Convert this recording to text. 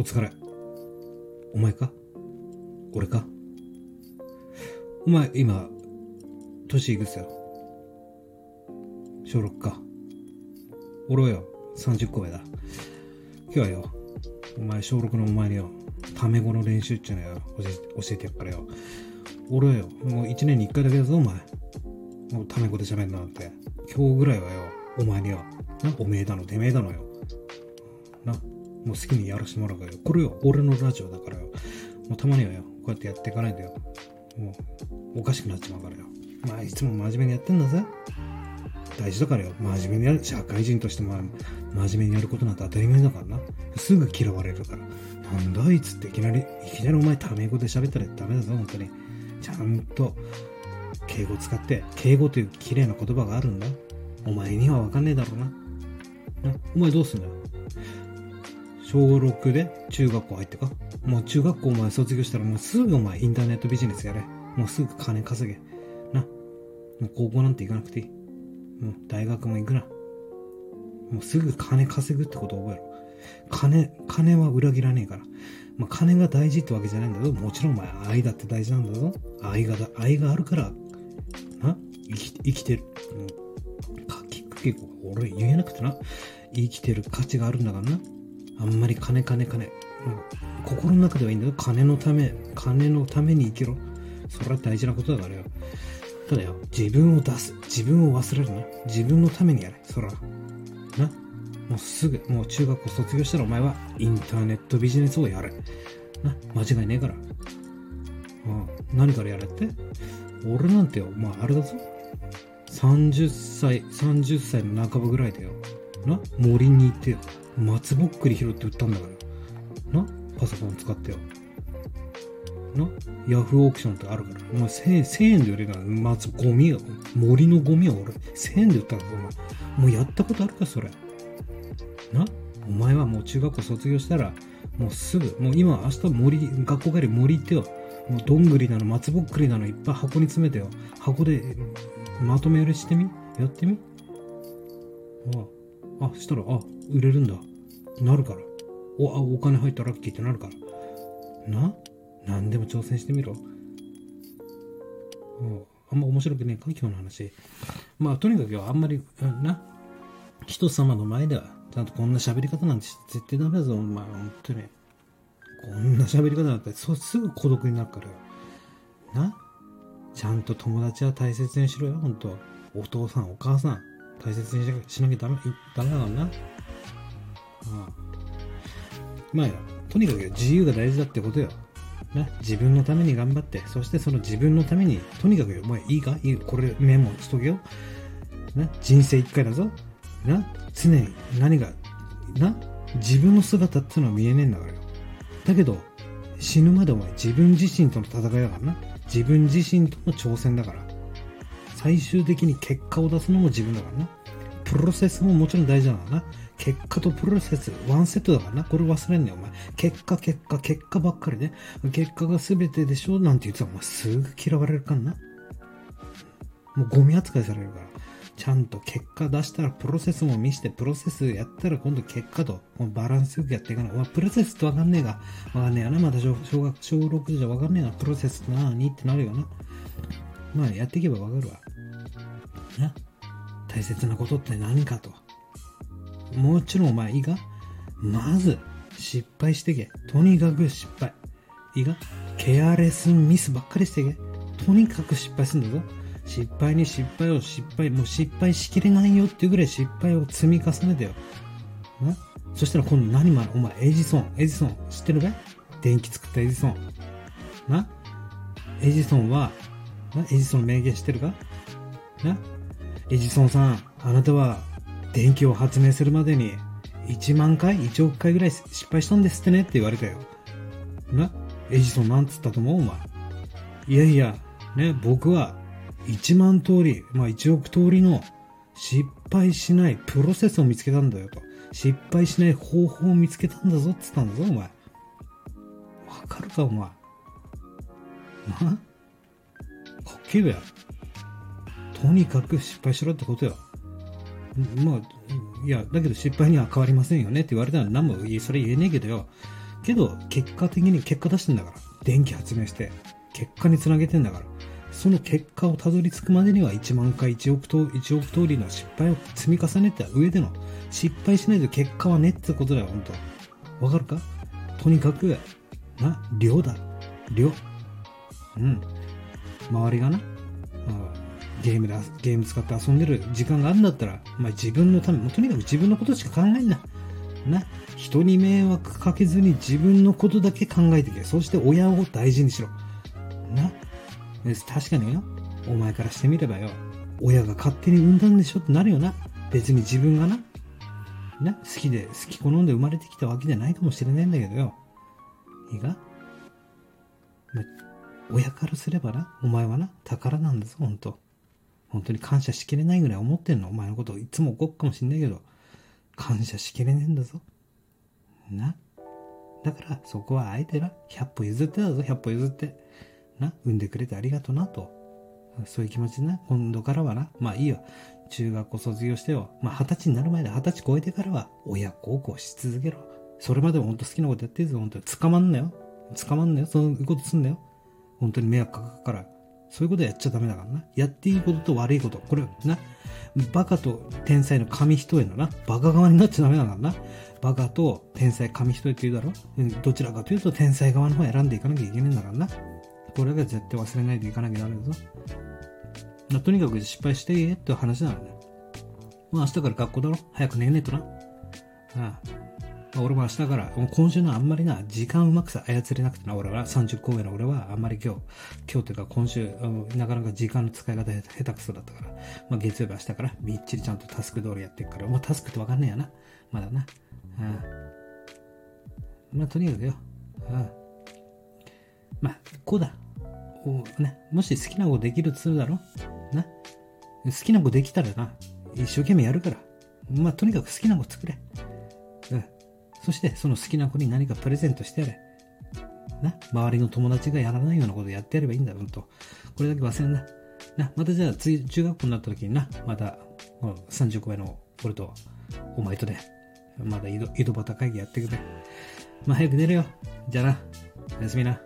お疲れ。お前か？俺か？お前、今、年いくつよ小6か。俺はよ、30個上だ。今日はよ、お前、小6のお前によ、タメ語の練習っちゅうのよ、教えてやっからよ。俺はよ、もう1年に1回だけだぞ、お前。もうタメ語で喋んななんて。今日ぐらいはよ、お前には、な、おめえだの、てめえだのよ。な、もう好きにやらせてもらうからよ。これよ、俺のラジオだからよ。もうたまにはよ、こうやってやっていかないとよ。もう、おかしくなっちまうからよ。まあ、いつも真面目にやってんだぜ。大事だからよ。真面目にやる。社会人としても、真面目にやることなんて当たり前だからな。すぐ嫌われるから。なんだあいつっていきなり、いきなりお前タメ語で喋ったらダメだぞ、本当に。ちゃんと、敬語使って、敬語という綺麗な言葉があるんだ。お前にはわかんねえだろうな。なお前どうすんだよ。小6で中学校入ってか？もう中学校お前卒業したらもうすぐお前インターネットビジネスやれ。もうすぐ金稼げ。な。もう高校なんて行かなくていい。もう大学も行くな。もうすぐ金稼ぐってことを覚えろ。金、金は裏切らねえから。まあ、金が大事ってわけじゃないんだぞ。もちろんお前愛だって大事なんだぞ。愛がだ、愛があるから、な、生き、生きてる。うん、かきくけ俺言えなくてな。生きてる価値があるんだからな。あんまり金金金。うん、心の中ではいいんだよ。金のため、金のために生きろ。それは大事なことだからよ。ただよ、自分を出す。自分を忘れるな。自分のためにやれ。そら。な。もうすぐ、もう中学校卒業したらお前はインターネットビジネスをやれ。な。間違いねえから。うん。何からやれって？俺なんてよ、まああれだぞ。30歳、30歳の半ばぐらいだよ。な。森に行ってよ。松ぼっくり拾って売ったんだから。な？パソコン使ってよ。な？ヤフーオークションってあるから。お前1000円、1000円で売れるから、松、ゴミよ。森のゴミを俺、1000円で売ったんだぞ、お前。もうやったことあるか、それ。な？お前はもう中学校卒業したら、もうすぐ、もう今、明日森、学校帰り森行ってよ。もうどんぐりなの、松ぼっくりなの、いっぱい箱に詰めてよ。箱で、まとめ売りしてみ？やってみ？ああ、したら、あ、売れるんだ。なるから。お、お金入ったらラッキーってなるから。な？何でも挑戦してみろ。あんま面白くねえか？今日の話。まあ、とにかくあんまり、な、人様の前では、ちゃんとこんな喋り方なんて絶対ダメだぞ、お前、本当に。こんな喋り方だったら、そうすぐ孤独になるから。な？ちゃんと友達は大切にしろよ、本当お父さん、お母さん、大切にしなきゃダメ、ダメだからな。まあよ、とにかく自由が大事だってことよ。な、自分のために頑張って、そしてその自分のために、とにかく、お前いいか？いいこれメモしとけよ。な、人生一回だぞ。な、常に何が、な、自分の姿ってのは見えねえんだからよ。だけど、死ぬまでお前自分自身との戦いだからな。自分自身との挑戦だから。最終的に結果を出すのも自分だからな。プロセスももちろん大事だからな。結果とプロセス、ワンセットだからな。これ忘れんねよ、お前。結果、結果、結果ばっかりね。結果が全てでしょ？なんて言ってたら、お前すぐ嫌われるからな。もうゴミ扱いされるから。ちゃんと結果出したらプロセスも見して、プロセスやったら今度結果と、このバランスよくやっていかない。プロセスってわかんねえが、わかんねえやな。まだ小小学、小6じゃわかんねえが、プロセスって何？ってなるよな。まあ、やっていけばわかるわ。な。大切なことって何かと。もちろんお前いいかまず、失敗してけ。とにかく失敗。いいかケアレスミスばっかりしてけ。とにかく失敗すんだぞ。失敗に失敗を失敗、もう失敗しきれないよっていうぐらい失敗を積み重ねてよ。な？そしたら今度何もある？お前、エジソン、エジソン、知ってるべ電気作ったエジソン。な？エジソンは、な？エジソンの名言知ってるか？な？エジソンさん、あなたは電気を発明するまでに1万回 ?1 億回ぐらい失敗したんですってねって言われたよ。なエジソンなんつったと思う？お前。いやいや、ね、僕は1万通り、まあ1億通りの失敗しないプロセスを見つけたんだよと。失敗しない方法を見つけたんだぞって言ったんだぞ、お前。わかるか、お前。なかっけえべ。とにかく失敗しろってことよ。まあ、いや、だけど失敗には変わりませんよねって言われたら何も、それ言えねえけどよ。けど、結果的に結果出してんだから。電気発明して、結果につなげてんだから。その結果をたどり着くまでには1万回1億と1億通りの失敗を積み重ねた上での失敗しないと結果はねってことだよ、本当わかるか？とにかく、な、量だ。量。うん。周りがな、ゲームで、ゲーム使って遊んでる時間があるんだったら、まあ、自分のため、もうとにかく自分のことしか考えんな。な、人に迷惑かけずに自分のことだけ考えてけ。そして親を大事にしろ。な。確かによ。お前からしてみればよ。親が勝手に産んだんでしょってなるよな。別に自分がな。な、好きで、好き好んで生まれてきたわけじゃないかもしれないんだけどよ。いいか？親からすればな、お前はな、宝なんだぞ、ほんと。本当に感謝しきれないぐらい思ってんの？お前のこといつも怒っかもしんないけど、感謝しきれねえんだぞ。な？だから、そこはあえてな、100歩譲ってだぞ、100歩譲って。な、産んでくれてありがとうな、と。そういう気持ちでな、今度からはな、まあいいよ。中学校卒業してよ。まあ二十歳になる前で二十歳超えてからは、親孝行し続けろ。それまでも本当好きなことやってるぞ、本当に。捕まんなよ。捕まんなよ。そういうことすんなよ。本当に迷惑かかるから。そういうことはやっちゃダメだからな。やっていいことと悪いこと。これ、な。バカと天才の紙一重のな。バカ側になっちゃダメだからな。バカと天才紙一重って言うだろ。どちらかというと天才側の方選んでいかなきゃいけないんだからな。これが絶対忘れないでいかなきゃダメだぞ。まとにかく失敗していいって話なのね。まあ明日から学校だろ。早く寝ねえとな。ああ。俺も明日から、今週のあんまりな、時間うまくさ操れなくてな、俺は、30個上の俺は、あんまり今日、今日というか今週、なかなか時間の使い方下手くそだったから、まあ月曜日明日からみっちりちゃんとタスク通りやっていくから、まあタスクってわかんねえやな。まだな。うん。まあとにかくよ。うん。まあ、こうだ。おね、もし好きな子できるっつうだろ？な。好きな子できたらな、一生懸命やるから。まあとにかく好きな子作れ。そしてその好きな子に何かプレゼントしてやれ。な、周りの友達がやらないようなことやってやればいいんだ、ほんと。これだけ忘れんな。な、またじゃあ次、中学校になった時にな、また、この30個目の俺と、お前とで、まだ井戸井戸端会議やってくれ。まあ早く寝るよ。じゃあな。おやすみな。